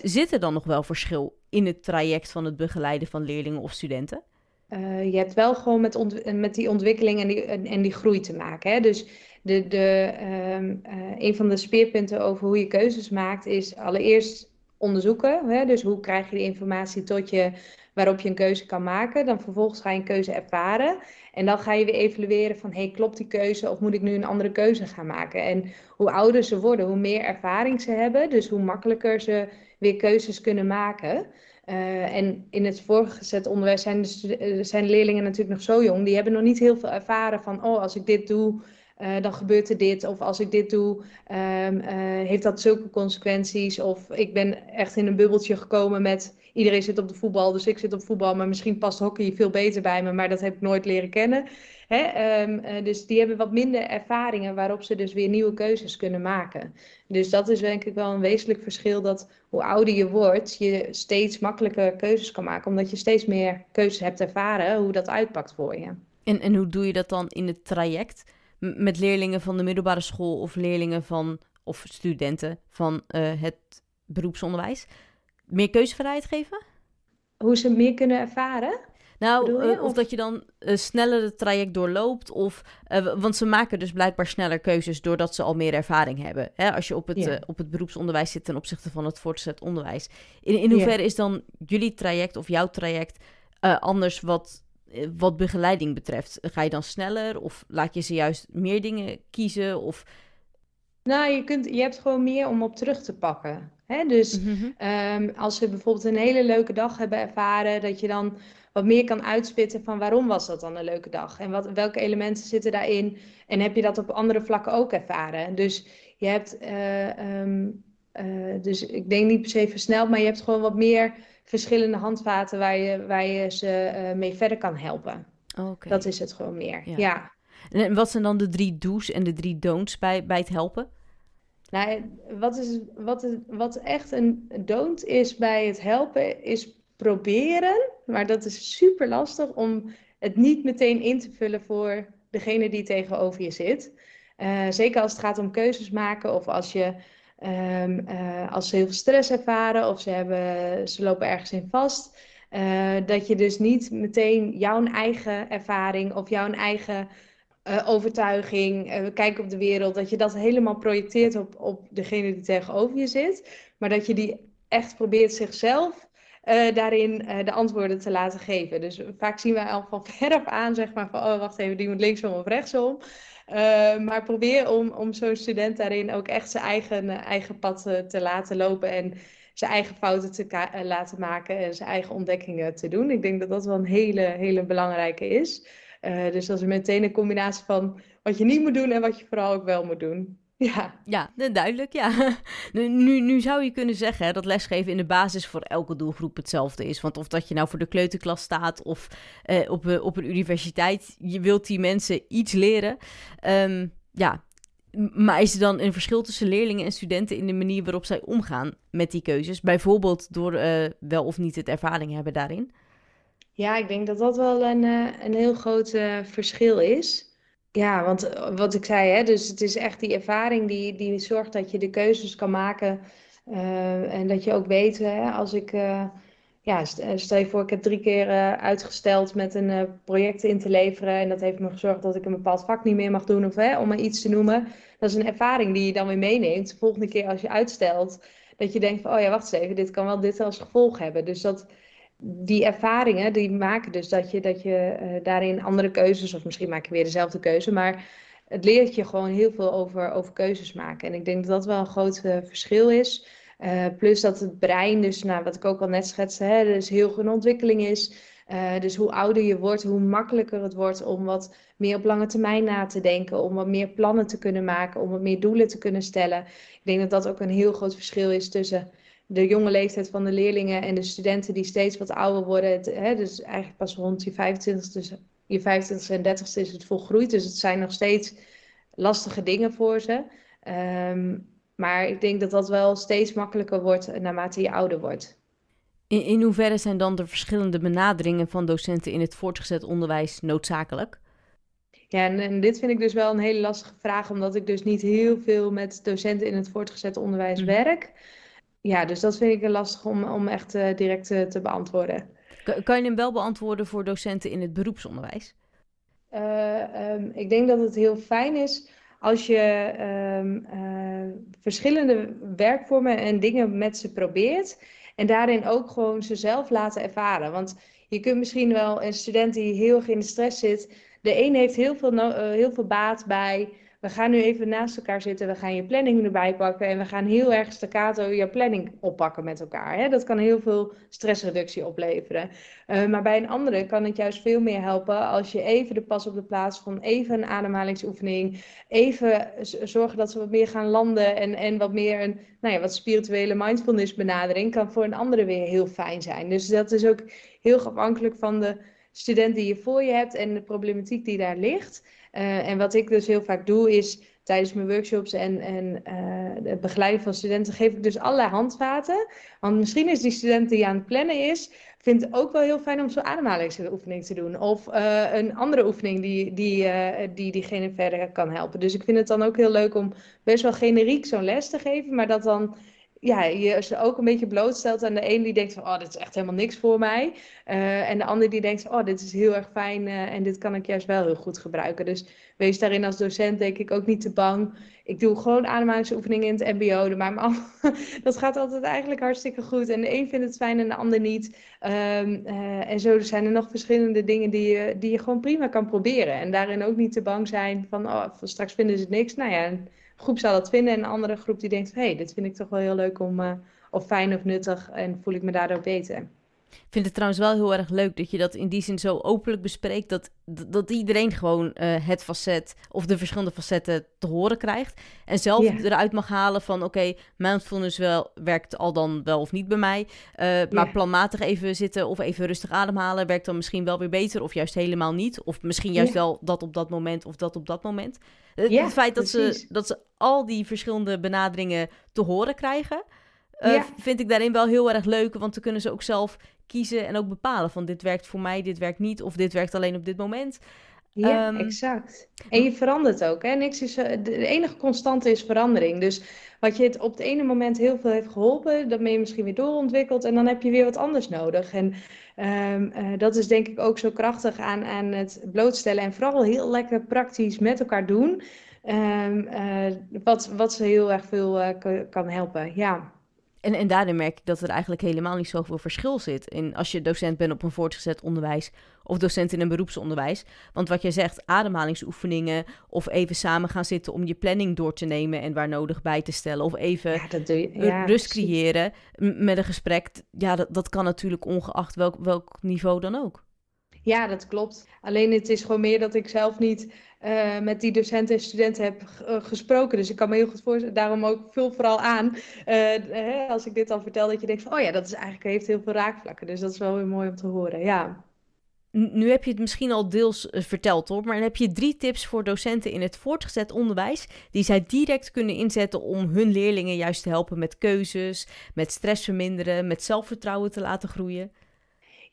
Zit er dan nog wel verschil in het traject van het begeleiden van leerlingen of studenten? Uh, je hebt wel gewoon met, met die ontwikkeling en die, en, die groei te maken. Hè? Dus de, de, um, uh, een van de speerpunten over hoe je keuzes maakt is allereerst onderzoeken. Hè? Dus hoe krijg je de informatie tot je waarop je een keuze kan maken. Dan vervolgens ga je een keuze ervaren. En dan ga je weer evalueren van, klopt die keuze of moet ik nu een andere keuze gaan maken? En hoe ouder ze worden, hoe meer ervaring ze hebben. Dus hoe makkelijker ze weer keuzes kunnen maken. Uh, en in het voorgezet onderwijs zijn de, eh, zijn leerlingen natuurlijk nog zo jong. Die hebben nog niet heel veel ervaren van, oh, als ik dit doe, uh, dan gebeurt er dit. Of als ik dit doe, uh, heeft dat zulke consequenties. Of ik ben echt in een bubbeltje gekomen met, iedereen zit op de voetbal, dus ik zit op voetbal. Maar misschien past hockey veel beter bij me, maar dat heb ik nooit leren kennen. Hè? Um, dus die hebben wat minder ervaringen waarop ze dus weer nieuwe keuzes kunnen maken. Dus dat is denk ik wel een wezenlijk verschil dat hoe ouder je wordt, je steeds makkelijker keuzes kan maken. Omdat je steeds meer keuzes hebt ervaren hoe dat uitpakt voor je. En, en hoe doe je dat dan in het traject? met leerlingen van de middelbare school of leerlingen van, of studenten van uh, het beroepsonderwijs? Meer keuzevrijheid geven? Hoe ze meer kunnen ervaren? Nou, uh, of, dat je dan uh, sneller het traject doorloopt. Of, uh, want ze maken dus blijkbaar sneller keuzes doordat ze al meer ervaring hebben. Hè? Als je op het, ja. op het beroepsonderwijs zit ten opzichte van het voortgezet onderwijs. In, in hoeverre ja. is dan jullie traject of jouw traject anders wat, wat begeleiding betreft? Ga je dan sneller of laat je ze juist meer dingen kiezen? Of... Nou, je, kunt, je hebt gewoon meer om op terug te pakken. Hè? Dus mm -hmm. um, als ze bijvoorbeeld een hele leuke dag hebben ervaren, dat je dan wat meer kan uitspitten van waarom was dat dan een leuke dag? En wat, welke elementen zitten daarin? En heb je dat op andere vlakken ook ervaren? Dus je hebt, uh, um, uh, dus ik denk niet per se versneld, maar je hebt gewoon wat meer verschillende handvaten waar je, waar je ze uh, mee verder kan helpen. Okay. Dat is het gewoon meer, ja. ja. En wat zijn dan de drie do's en de drie don'ts bij, bij het helpen? Nou, wat, is, wat, wat echt een don't is bij het helpen, is proberen, maar dat is super lastig om het niet meteen in te vullen voor degene die tegenover je zit. Uh, zeker als het gaat om keuzes maken of als, je, um, uh, als ze heel veel stress ervaren of ze, hebben, ze lopen ergens in vast. Uh, dat je dus niet meteen jouw eigen ervaring of jouw eigen overtuiging, kijk op de wereld, dat je dat helemaal projecteert op, op degene die tegenover je zit. Maar dat je die echt probeert zichzelf uh, daarin de antwoorden te laten geven. Dus vaak zien wij al van veraf aan, zeg maar, van oh, wacht even, die moet linksom of rechtsom. Maar probeer om, om zo'n student daarin ook echt zijn eigen, eigen pad te laten lopen. En zijn eigen fouten te laten maken en zijn eigen ontdekkingen te doen. Ik denk dat dat wel een hele, hele belangrijke is. Dus dat is meteen een combinatie van wat je niet moet doen en wat je vooral ook wel moet doen. *laughs* Ja, ja duidelijk. Ja. *laughs* Nu, nu zou je kunnen zeggen dat lesgeven in de basis voor elke doelgroep hetzelfde is. Want of dat je nou voor de kleuterklas staat of eh, op, uh, op een universiteit, je wilt die mensen iets leren. Um, ja, maar is er dan een verschil tussen leerlingen en studenten in de manier waarop zij omgaan met die keuzes? Bijvoorbeeld door uh, wel of niet het ervaring hebben daarin? Ja, ik denk dat dat wel een, een heel groot verschil is. Ja, want eh, wat ik zei, hè, dus het is echt die ervaring die, die zorgt dat je de keuzes kan maken. En dat je ook weet, hè, als ik, ja, stel je voor, ik heb drie keer uitgesteld met een project in te leveren. En dat heeft me gezorgd dat ik een bepaald vak niet meer mag doen, of hè, om maar iets te noemen. Dat is een ervaring die je dan weer meeneemt. De volgende keer als je uitstelt, dat je denkt van, oh ja, wacht eens even, dit kan wel dit als gevolg hebben. Dus dat die ervaringen die maken dus dat je, dat je uh, daarin andere keuzes, of misschien maak je weer dezelfde keuze, maar het leert je gewoon heel veel over, over keuzes maken. En ik denk dat dat wel een groot uh, verschil is. Uh, plus dat het brein, dus nou, wat ik ook al net schetste, hè, dus heel goed ontwikkeling is. dus hoe ouder je wordt, hoe makkelijker het wordt om wat meer op lange termijn na te denken, om wat meer plannen te kunnen maken, om wat meer doelen te kunnen stellen. Ik denk dat dat ook een heel groot verschil is tussen de jonge leeftijd van de leerlingen en de studenten die steeds wat ouder worden. hè, dus eigenlijk pas rond je 25 dus je 25 en 30 is het volgroeid. Dus het zijn nog steeds lastige dingen voor ze. Ehm, maar ik denk dat dat wel steeds makkelijker wordt naarmate je ouder wordt. In, in hoeverre zijn dan de verschillende benaderingen van docenten in het voortgezet onderwijs noodzakelijk? Ja, en, en, dit vind ik dus wel een hele lastige vraag, omdat ik dus niet heel veel met docenten in het voortgezet onderwijs mhm. werk ja, dus dat vind ik lastig om, om echt uh, direct uh, te beantwoorden. Kan je hem wel beantwoorden voor docenten in het beroepsonderwijs? Uh, um, ik denk dat het heel fijn is als je um, verschillende werkvormen en dingen met ze probeert. En daarin ook gewoon ze zelf laten ervaren. Want je kunt misschien wel een student die heel erg in de stress zit. De een heeft heel veel, heel veel baat bij we gaan nu even naast elkaar zitten, we gaan je planning erbij pakken en we gaan heel erg staccato je planning oppakken met elkaar. Hè? Dat kan heel veel stressreductie opleveren. Uh, maar bij een andere kan het juist veel meer helpen als je even de pas op de plaats van even een ademhalingsoefening, even zorgen dat ze wat meer gaan landen en, en wat meer een nou ja, wat spirituele mindfulness benadering kan voor een andere weer heel fijn zijn. Dus dat is ook heel afhankelijk van de student die je voor je hebt en de problematiek die daar ligt. Uh, en wat ik dus heel vaak doe is tijdens mijn workshops en, en uh, het begeleiden van studenten geef ik dus allerlei handvaten. Want misschien is die student die aan het plannen is, vindt het ook wel heel fijn om zo'n ademhalingsoefening te doen. Of uh, een andere oefening die, die, die diegene verder kan helpen. Dus ik vind het dan ook heel leuk om best wel generiek zo'n les te geven, maar dat dan ja, je ze ook een beetje blootstelt aan de een die denkt van, oh, dit is echt helemaal niks voor mij. Uh, en de ander die denkt, oh, dit is heel erg fijn uh, en dit kan ik juist wel heel goed gebruiken. Dus wees daarin als docent denk ik ook niet te bang. Ik doe gewoon ademhalingsoefeningen in het mbo, maar *laughs* dat gaat altijd eigenlijk hartstikke goed. En de een vindt het fijn en de ander niet. Um, uh, en zo zijn er nog verschillende dingen die je, die je gewoon prima kan proberen. En daarin ook niet te bang zijn van, oh, straks vinden ze niks. Nou ja, groep zal dat vinden en een andere groep die denkt: hé, hey, dit vind ik toch wel heel leuk om, uh, of fijn of nuttig en voel ik me daardoor beter. Ik vind het trouwens wel heel erg leuk dat je dat in die zin zo openlijk bespreekt. Dat, dat iedereen gewoon uh, het facet of de verschillende facetten te horen krijgt. En zelf eruit mag halen van oké, okay, mindfulness wel, werkt al dan wel of niet bij mij. Uh, maar planmatig even zitten of even rustig ademhalen werkt dan misschien wel weer beter. Of juist helemaal niet. Of misschien juist wel dat op dat moment of dat op dat moment. het feit dat ze, dat ze al die verschillende benaderingen te horen krijgen. Uh, vind ik daarin wel heel erg leuk, want dan kunnen ze ook zelf kiezen en ook bepalen van dit werkt voor mij, dit werkt niet of dit werkt alleen op dit moment. Ja, um, exact. En je verandert ook. Hè? Niks is, eh, de enige constante is verandering. Dus wat je het op het ene moment heel veel heeft geholpen, dan ben je misschien weer doorontwikkeld en dan heb je weer wat anders nodig. En um, uh, dat is denk ik ook zo krachtig aan, aan het blootstellen en vooral heel lekker praktisch met elkaar doen. Um, uh, wat, wat ze heel erg veel uh, kan helpen. Ja. En, en daarin merk ik dat er eigenlijk helemaal niet zoveel verschil zit. In als je docent bent op een voortgezet onderwijs of docent in een beroepsonderwijs. Want wat jij zegt, ademhalingsoefeningen of even samen gaan zitten om je planning door te nemen en waar nodig bij te stellen. Of even ja, je. Rust creëren met een gesprek. Ja, dat, dat kan natuurlijk ongeacht welk, welk niveau dan ook. Ja, dat klopt. Alleen het is gewoon meer dat ik zelf niet uh, met die docenten en studenten heb uh, gesproken. Dus ik kan me heel goed voorstellen, daarom ook vul vooral aan. Uh, als ik dit al vertel, dat je denkt van, oh ja, dat is eigenlijk, heeft heel veel raakvlakken. Dus dat is wel weer mooi om te horen, ja. Nu heb je het misschien al deels verteld hoor, maar dan heb je drie tips voor docenten in het voortgezet onderwijs die zij direct kunnen inzetten om hun leerlingen juist te helpen met keuzes, met stress verminderen, met zelfvertrouwen te laten groeien.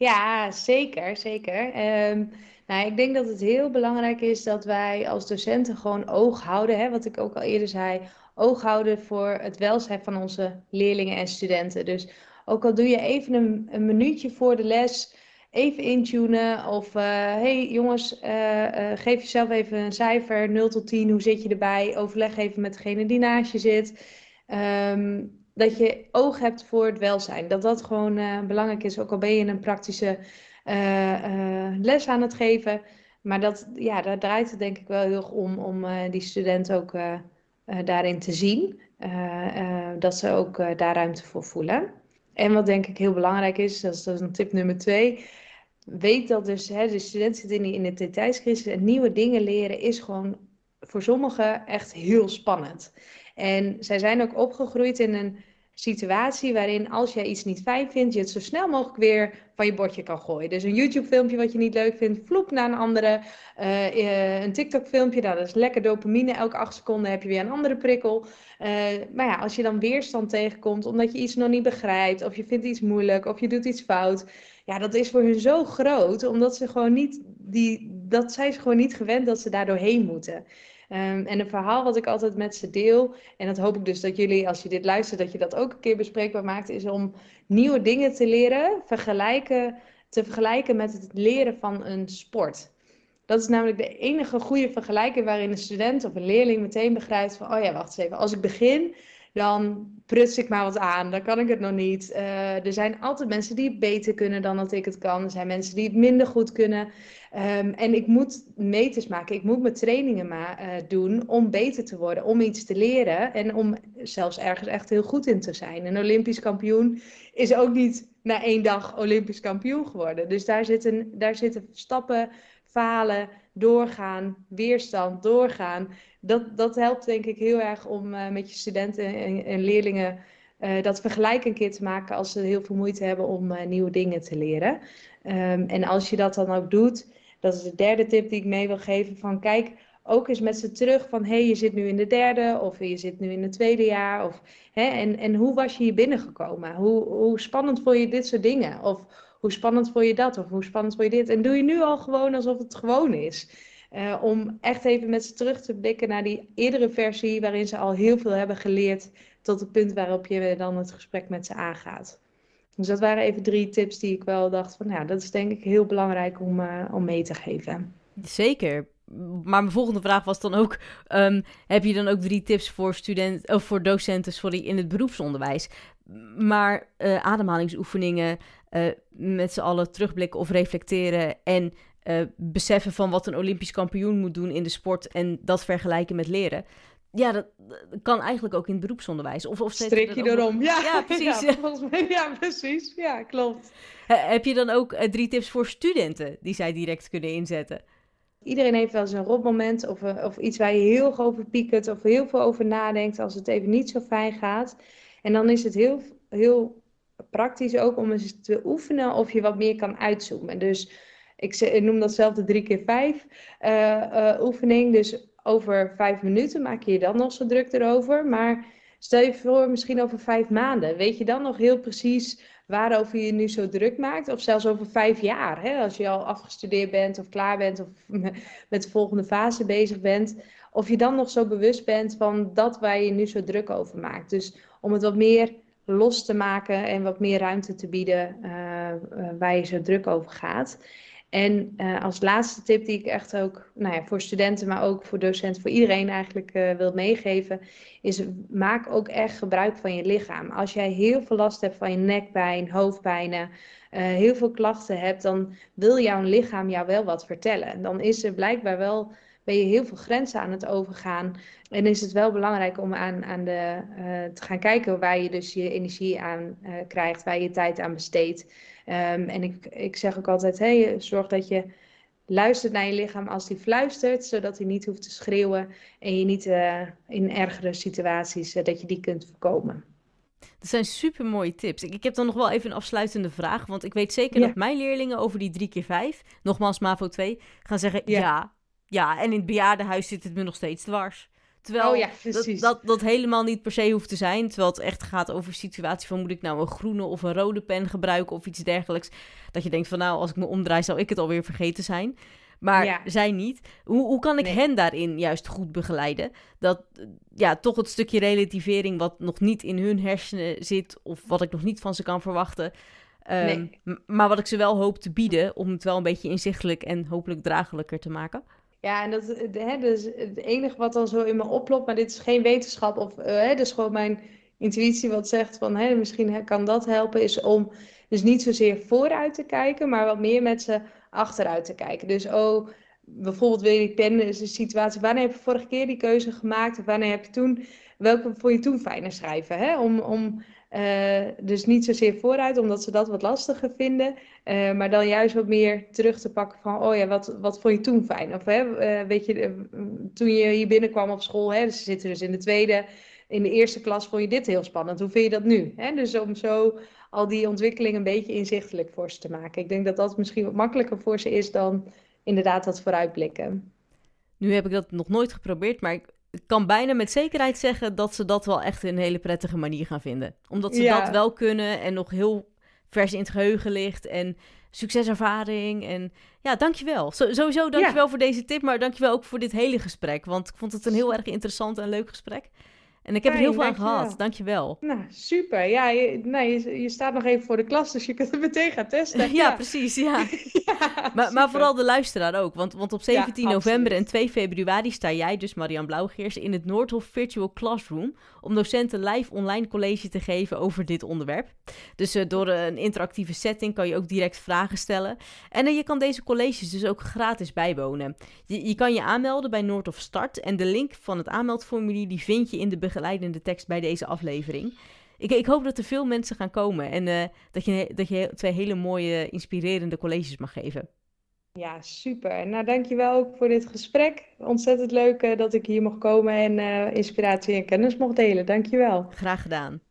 Ja, zeker, zeker. Um, nou, ik denk dat het heel belangrijk is dat wij als docenten gewoon oog houden, hè, wat ik ook al eerder zei, oog houden voor het welzijn van onze leerlingen en studenten. Dus ook al doe je even een, minuutje voor de les, even intunen of uh, hey jongens, uh, uh, geef jezelf even een cijfer, 0 tot 10, hoe zit je erbij? Overleg even met degene die naast je zit. Um, dat je oog hebt voor het welzijn. Dat dat gewoon belangrijk is, ook al ben je een praktische uh, les aan het geven. Maar dat, ja, daar draait het denk ik wel heel erg om, om die student ook daarin te zien. dat ze ook daar ruimte voor voelen. En wat denk ik heel belangrijk is, dat is, dat is een tip nummer twee. Weet dat dus hè, de student zit in die identiteitscrisis en nieuwe dingen leren is gewoon voor sommigen echt heel spannend. En zij zijn ook opgegroeid in een situatie waarin als jij iets niet fijn vindt, je het zo snel mogelijk weer van je bordje kan gooien. Dus een YouTube-filmpje wat je niet leuk vindt, vloep naar een andere. Uh, een TikTok-filmpje, nou, dat is lekker dopamine. Elke acht seconden heb je weer een andere prikkel. Uh, maar ja, als je dan weerstand tegenkomt omdat je iets nog niet begrijpt, of je vindt iets moeilijk, of je doet iets fout. Ja, dat is voor hun zo groot, omdat ze gewoon niet, die, dat zijn gewoon niet gewend dat ze daar doorheen moeten. Um, en een verhaal wat ik altijd met ze deel, en dat hoop ik dus dat jullie, als je dit luistert, dat je dat ook een keer bespreekbaar maakt, is om nieuwe dingen te leren, vergelijken, te vergelijken met het leren van een sport. Dat is namelijk de enige goede vergelijking waarin een student of een leerling meteen begrijpt van, oh ja, wacht eens even, als ik begin, dan pruts ik maar wat aan. Dan kan ik het nog niet. Uh, er zijn altijd mensen die het beter kunnen dan dat ik het kan. Er zijn mensen die het minder goed kunnen. Um, en ik moet meters maken. Ik moet mijn trainingen ma uh, doen om beter te worden, om iets te leren en om zelfs ergens echt heel goed in te zijn. Een Olympisch kampioen is ook niet na één dag Olympisch kampioen geworden. Dus daar zitten, daar zitten stappen, falen, doorgaan, weerstand, doorgaan dat, dat helpt denk ik heel erg om uh, met je studenten en, en leerlingen uh, dat vergelijk een keer te maken als ze heel veel moeite hebben om nieuwe dingen te leren. Um, en als je dat dan ook doet, dat is de derde tip die ik mee wil geven van kijk ook eens met ze terug van hé, hey, je zit nu in de derde of je zit nu in het tweede jaar. Of, hè, en, en hoe was je hier binnengekomen? Hoe, hoe spannend vond je dit soort dingen? Of hoe spannend vond je dat? Of hoe spannend vond je dit? En doe je nu al gewoon alsof het gewoon is. Uh, om echt even met ze terug te blikken naar die eerdere versie, waarin ze al heel veel hebben geleerd, tot het punt waarop je dan het gesprek met ze aangaat. Dus dat waren even drie tips die ik wel dacht van, ja, dat is denk ik heel belangrijk om, uh, om mee te geven. Zeker. Maar mijn volgende vraag was dan ook: um, heb je dan ook drie tips voor, studenten, of voor docenten sorry, in het beroepsonderwijs? Maar uh, ademhalingsoefeningen, met z'n allen terugblikken of reflecteren en beseffen van wat een Olympisch kampioen moet doen in de sport en dat vergelijken met leren. Ja, dat, kan eigenlijk ook in het beroepsonderwijs. Of, of Strik je erom. Ja, ja, *laughs* precies. *laughs* Ja, mij, ja, precies. Ja, klopt. heb je dan ook uh, drie tips voor studenten die zij direct kunnen inzetten? Iedereen heeft wel eens een rotmoment of, uh, of iets waar je heel erg over piekert of heel veel over nadenkt als het even niet zo fijn gaat. En dan is het heel, heel praktisch ook om eens te oefenen of je wat meer kan uitzoomen. Dus ik, noem dat zelf de 3 keer 5 uh, uh, oefening. Dus over vijf minuten maak je je dan nog zo druk erover. Maar stel je voor, misschien over vijf maanden. Weet je dan nog heel precies waarover je je nu zo druk maakt? Of zelfs over vijf jaar, hè? als je al afgestudeerd bent of klaar bent of *laughs* met de volgende fase bezig bent. Of je dan nog zo bewust bent van dat waar je nu zo druk over maakt. Dus om het wat meer los te maken en wat meer ruimte te bieden uh, waar je zo druk over gaat. En uh, als laatste tip die ik echt ook nou ja, voor studenten, maar ook voor docenten, voor iedereen eigenlijk uh, wil meegeven, is maak ook echt gebruik van je lichaam. Als jij heel veel last hebt van je nekpijn, hoofdpijnen, uh, heel veel klachten hebt, dan wil jouw lichaam jou wel wat vertellen. Dan is er blijkbaar wel ben je heel veel grenzen aan het overgaan. En is het wel belangrijk om aan, aan de, te gaan kijken waar je dus je energie aan krijgt, waar je tijd aan besteedt. Um, en ik, ik zeg ook altijd, hey, zorg dat je luistert naar je lichaam als die fluistert, zodat hij niet hoeft te schreeuwen en je niet uh, in ergere situaties, dat je die kunt voorkomen. Dat zijn super mooie tips. Ik, ik, heb dan nog wel even een afsluitende vraag. Want ik weet zeker ja. dat mijn leerlingen over die 3 keer 5 nogmaals MAVO 2, gaan zeggen: ja. ja, ja, en in het bejaardenhuis zit het me nog steeds dwars. Terwijl oh ja, dat, dat, dat, helemaal niet per se hoeft te zijn. Terwijl het echt gaat over situatie van moet ik nou een groene of een rode pen gebruiken of iets dergelijks. Dat je denkt van nou, als ik me omdraai zou ik het alweer vergeten zijn. Maar ja. zij niet. Hoe, hoe kan ik Nee. hen daarin juist goed begeleiden? Dat ja, toch het stukje relativering wat nog niet in hun hersenen zit, of wat ik nog niet van ze kan verwachten. ehm, Nee. Maar wat ik ze wel hoop te bieden, om het wel een beetje inzichtelijk en hopelijk draaglijker te maken. Ja, en dat hè, het enige wat dan zo in me oplopt, maar dit is geen wetenschap of eh, hè, dus gewoon mijn intuïtie wat zegt van hè, misschien kan dat helpen, is om dus niet zozeer vooruit te kijken, maar wat meer met ze achteruit te kijken. Dus oh, bijvoorbeeld wil je die pen, is een situatie, wanneer heb je vorige keer die keuze gemaakt of wanneer heb je toen, welke vond je toen fijner schrijven? Hè? Om, om eh, dus niet zozeer vooruit, omdat ze dat wat lastiger vinden. Uh, maar dan juist wat meer terug te pakken van, oh ja, wat, wat vond je toen fijn? Of hè, uh, weet je, toen je hier binnenkwam op school, hè, ze zitten dus in de tweede, in de eerste klas vond je dit heel spannend. Hoe vind je dat nu? Hè? Dus om zo al die ontwikkeling een beetje inzichtelijk voor ze te maken. Ik denk dat dat misschien wat makkelijker voor ze is dan inderdaad dat vooruitblikken. Nu heb ik dat nog nooit geprobeerd, maar ik kan bijna met zekerheid zeggen dat ze dat wel echt een hele prettige manier gaan vinden. Omdat ze Ja. dat wel kunnen en nog heel vers in het geheugen ligt en succeservaring. En ja, dankjewel. Sowieso dankjewel voor deze tip, maar dankjewel ook voor dit hele gesprek. Want ik vond het een heel erg interessant en leuk gesprek. En ik heb er heel veel aan gehad. Dankjewel. Nou, super. Ja, je, nou, je, je staat nog even voor de klas, dus je kunt het meteen gaan testen. *laughs* Ja, precies. Ja. *laughs* Ja, Maar, maar vooral de luisteraar ook. Want, want op 17 Ja, november en absoluut. 2 februari sta jij, dus Marian Blauwgeers, in het Noordhof Virtual Classroom. Om docenten live online college te geven over dit onderwerp. Dus eh, door een interactieve setting kan je ook direct vragen stellen. En eh, je kan deze colleges dus ook gratis bijwonen. Je, je kan je aanmelden bij Noordhof Start. En de link van het aanmeldformulier die vind je in de begeleidende tekst bij deze aflevering. Ik, ik hoop dat er veel mensen gaan komen en eh, dat, je, dat je twee hele mooie, inspirerende colleges mag geven. Ja, super. Nou, dankjewel ook voor dit gesprek. Ontzettend leuk eh, dat ik hier mocht komen en eh, inspiratie en kennis mocht delen. Dankjewel. Graag gedaan.